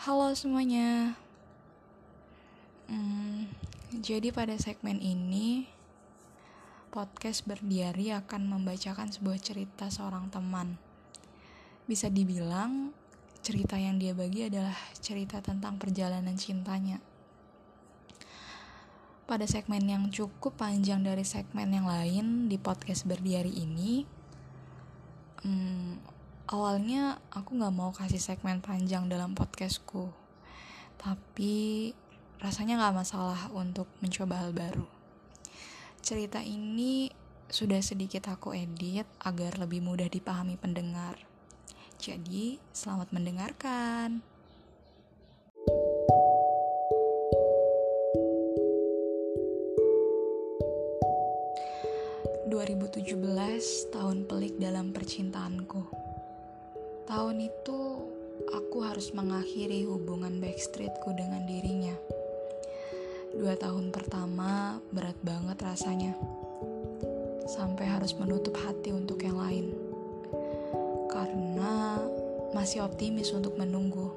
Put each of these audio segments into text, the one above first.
Halo semuanya. Hmm, jadi pada segmen ini podcast berdiari akan membacakan sebuah cerita seorang teman. Bisa dibilang cerita yang dia bagi adalah cerita tentang perjalanan cintanya. Pada segmen yang cukup panjang dari segmen yang lain di podcast berdiari ini, hmm, awalnya aku nggak mau kasih segmen panjang dalam podcastku, tapi rasanya nggak masalah untuk mencoba hal baru. Cerita ini sudah sedikit aku edit agar lebih mudah dipahami pendengar. Jadi, selamat mendengarkan. 2017 tahun pelik dalam percintaanku. Tahun itu aku harus mengakhiri hubungan backstreetku dengan dirinya. Dua tahun pertama berat banget rasanya. Sampai harus menutup hati untuk yang lain. Karena masih optimis untuk menunggu.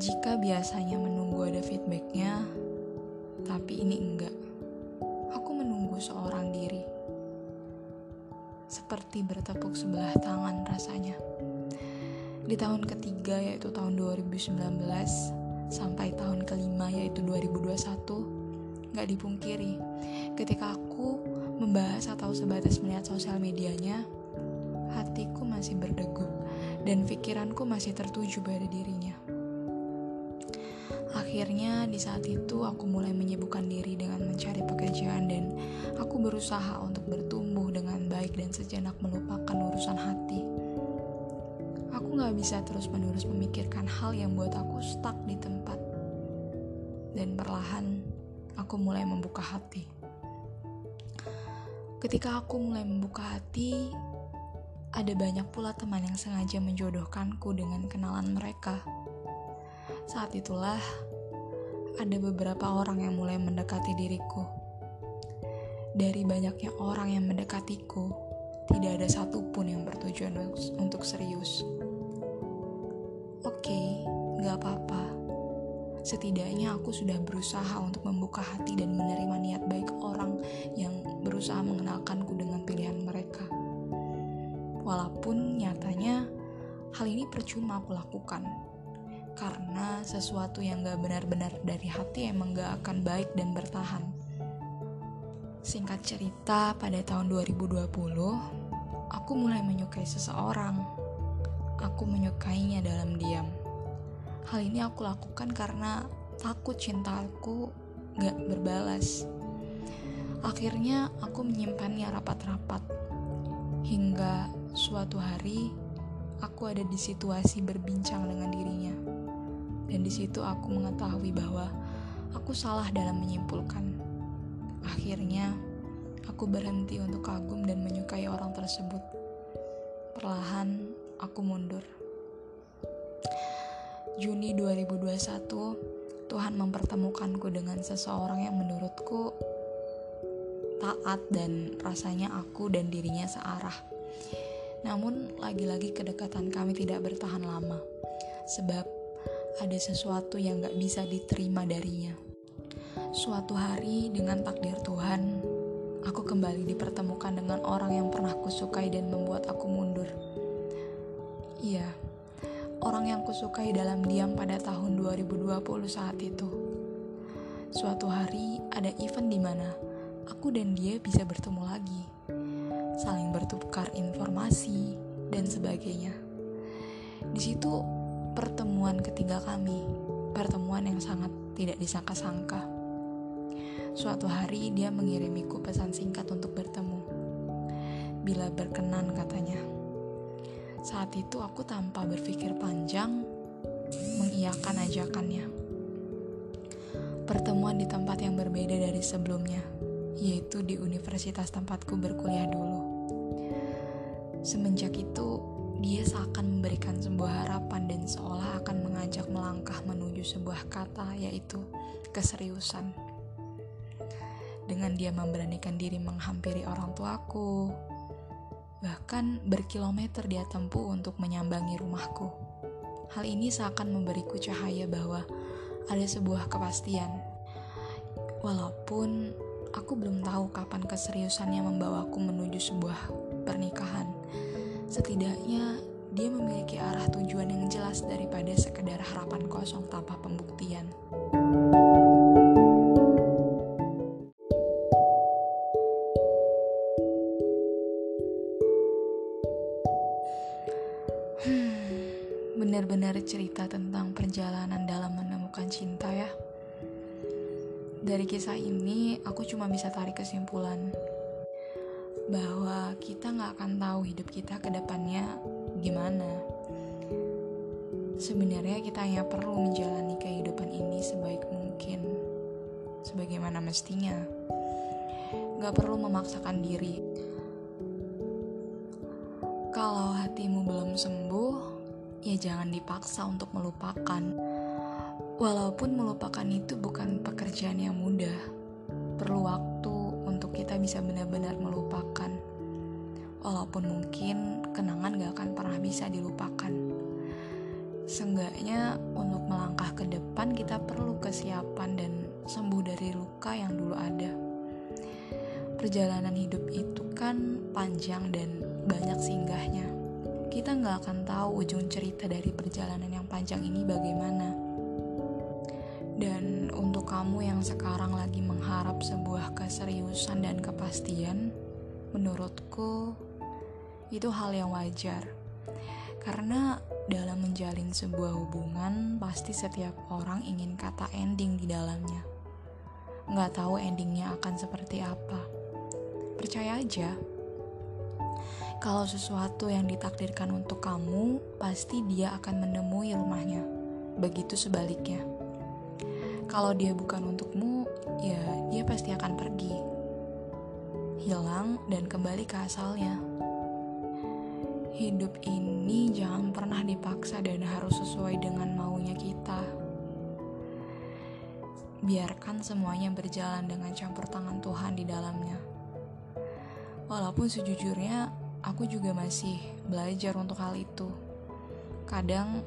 Jika biasanya menunggu ada feedbacknya, tapi ini enggak seorang diri. Seperti bertepuk sebelah tangan rasanya. Di tahun ketiga yaitu tahun 2019 sampai tahun kelima yaitu 2021 gak dipungkiri ketika aku membahas atau sebatas melihat sosial medianya hatiku masih berdegup dan pikiranku masih tertuju pada dirinya. Akhirnya di saat itu aku mulai menyibukkan diri dengan mencari pekerjaan dan aku berusaha untuk bertumbuh dengan baik dan sejenak melupakan urusan hati. Gak bisa terus-menerus memikirkan hal yang buat aku stuck di tempat. Dan perlahan aku mulai membuka hati. Ketika aku mulai membuka hati, ada banyak pula teman yang sengaja menjodohkanku dengan kenalan mereka. Saat itulah ada beberapa orang yang mulai mendekati diriku. Dari banyaknya orang yang mendekatiku, tidak ada satupun yang bertujuan untuk serius. Gak apa-apa. Setidaknya aku sudah berusaha untuk membuka hati dan menerima niat baik orang yang berusaha mengenalkanku dengan pilihan mereka. Walaupun nyatanya hal ini percuma aku lakukan karena sesuatu yang gak benar-benar dari hati emang gak akan baik dan bertahan. Singkat cerita, pada tahun 2020, aku mulai menyukai seseorang. Aku menyukainya dalam diam. Hal ini aku lakukan karena takut cintaku gak berbalas. Akhirnya aku menyimpannya rapat-rapat. Hingga suatu hari aku ada di situasi berbincang dengan dirinya. Dan di situ aku mengetahui bahwa aku salah dalam menyimpulkan. Akhirnya, aku berhenti untuk kagum dan menyukai orang tersebut. Perlahan, aku mundur. Juni 2021, Tuhan mempertemukanku dengan seseorang yang menurutku taat dan rasanya aku dan dirinya searah. Namun, lagi-lagi kedekatan kami tidak bertahan lama, sebab ada sesuatu yang gak bisa diterima darinya. Suatu hari dengan takdir Tuhan, aku kembali dipertemukan dengan orang yang pernah kusukai dan membuat aku mundur. Iya, orang yang kusukai dalam diam pada tahun 2020 saat itu. Suatu hari ada event di mana aku dan dia bisa bertemu lagi, saling bertukar informasi dan sebagainya. Di situ pertemuan ketiga kami, pertemuan yang sangat tidak disangka-sangka. Suatu hari dia mengirimiku pesan singkat untuk bertemu. Bila berkenan katanya. Saat itu aku tanpa berpikir panjang mengiyakan ajakannya. Pertemuan di tempat yang berbeda dari sebelumnya, yaitu di universitas tempatku berkuliah dulu. Semenjak itu, dia seakan memberikan sebuah harapan dan seolah akan mengajak melangkah menuju sebuah kata, yaitu keseriusan. Dengan dia memberanikan diri menghampiri orang tuaku, bahkan berkilometer dia tempuh untuk menyambangi rumahku. Hal ini seakan memberiku cahaya bahwa ada sebuah kepastian. Walaupun aku belum tahu kapan keseriusannya membawaku menuju sebuah pernikahan. Setidaknya dia memiliki arah tujuan yang jelas daripada sekedar harapan kosong tanpa pembuktian. Hmm, benar-benar cerita tentang perjalanan dalam menemukan cinta ya. Dari kisah ini, aku cuma bisa tarik kesimpulan bahwa kita nggak akan tahu hidup kita ke depannya gimana. Sebenarnya kita hanya perlu menjalani kehidupan ini sebaik mungkin, sebagaimana mestinya. Gak perlu memaksakan diri. Kalau hatimu belum sembuh, ya jangan dipaksa untuk melupakan. Walaupun melupakan itu bukan pekerjaan yang mudah, perlu waktu untuk kita bisa benar-benar melupakan. Walaupun mungkin kenangan gak akan pernah bisa dilupakan. Seenggaknya untuk melangkah ke depan kita perlu kesiapan dan sembuh dari luka yang dulu ada. Perjalanan hidup itu kan panjang dan banyak singgahnya. Kita nggak akan tahu ujung cerita dari perjalanan yang panjang ini bagaimana. Dan untuk kamu yang sekarang lagi mengharap sebuah keseriusan dan kepastian, menurutku itu hal yang wajar. Karena dalam menjalin sebuah hubungan, pasti setiap orang ingin kata ending di dalamnya. Nggak tahu endingnya akan seperti apa. Percaya aja, kalau sesuatu yang ditakdirkan untuk kamu, pasti dia akan menemui rumahnya. Begitu sebaliknya. Kalau dia bukan untukmu, ya dia pasti akan pergi. Hilang dan kembali ke asalnya. Hidup ini jangan pernah dipaksa dan harus sesuai dengan maunya kita. Biarkan semuanya berjalan dengan campur tangan Tuhan di dalamnya. Walaupun sejujurnya aku juga masih belajar untuk hal itu. Kadang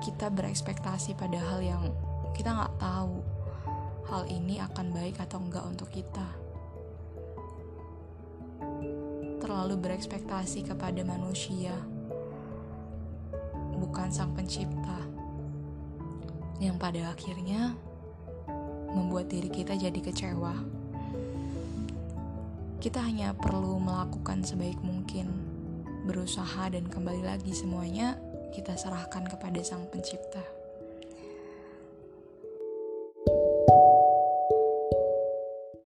kita berekspektasi pada hal yang kita nggak tahu hal ini akan baik atau enggak untuk kita terlalu berekspektasi kepada manusia, bukan Sang Pencipta, yang pada akhirnya membuat diri kita jadi kecewa. Kita hanya perlu melakukan sebaik mungkin, berusaha, dan kembali lagi semuanya kita serahkan kepada Sang Pencipta.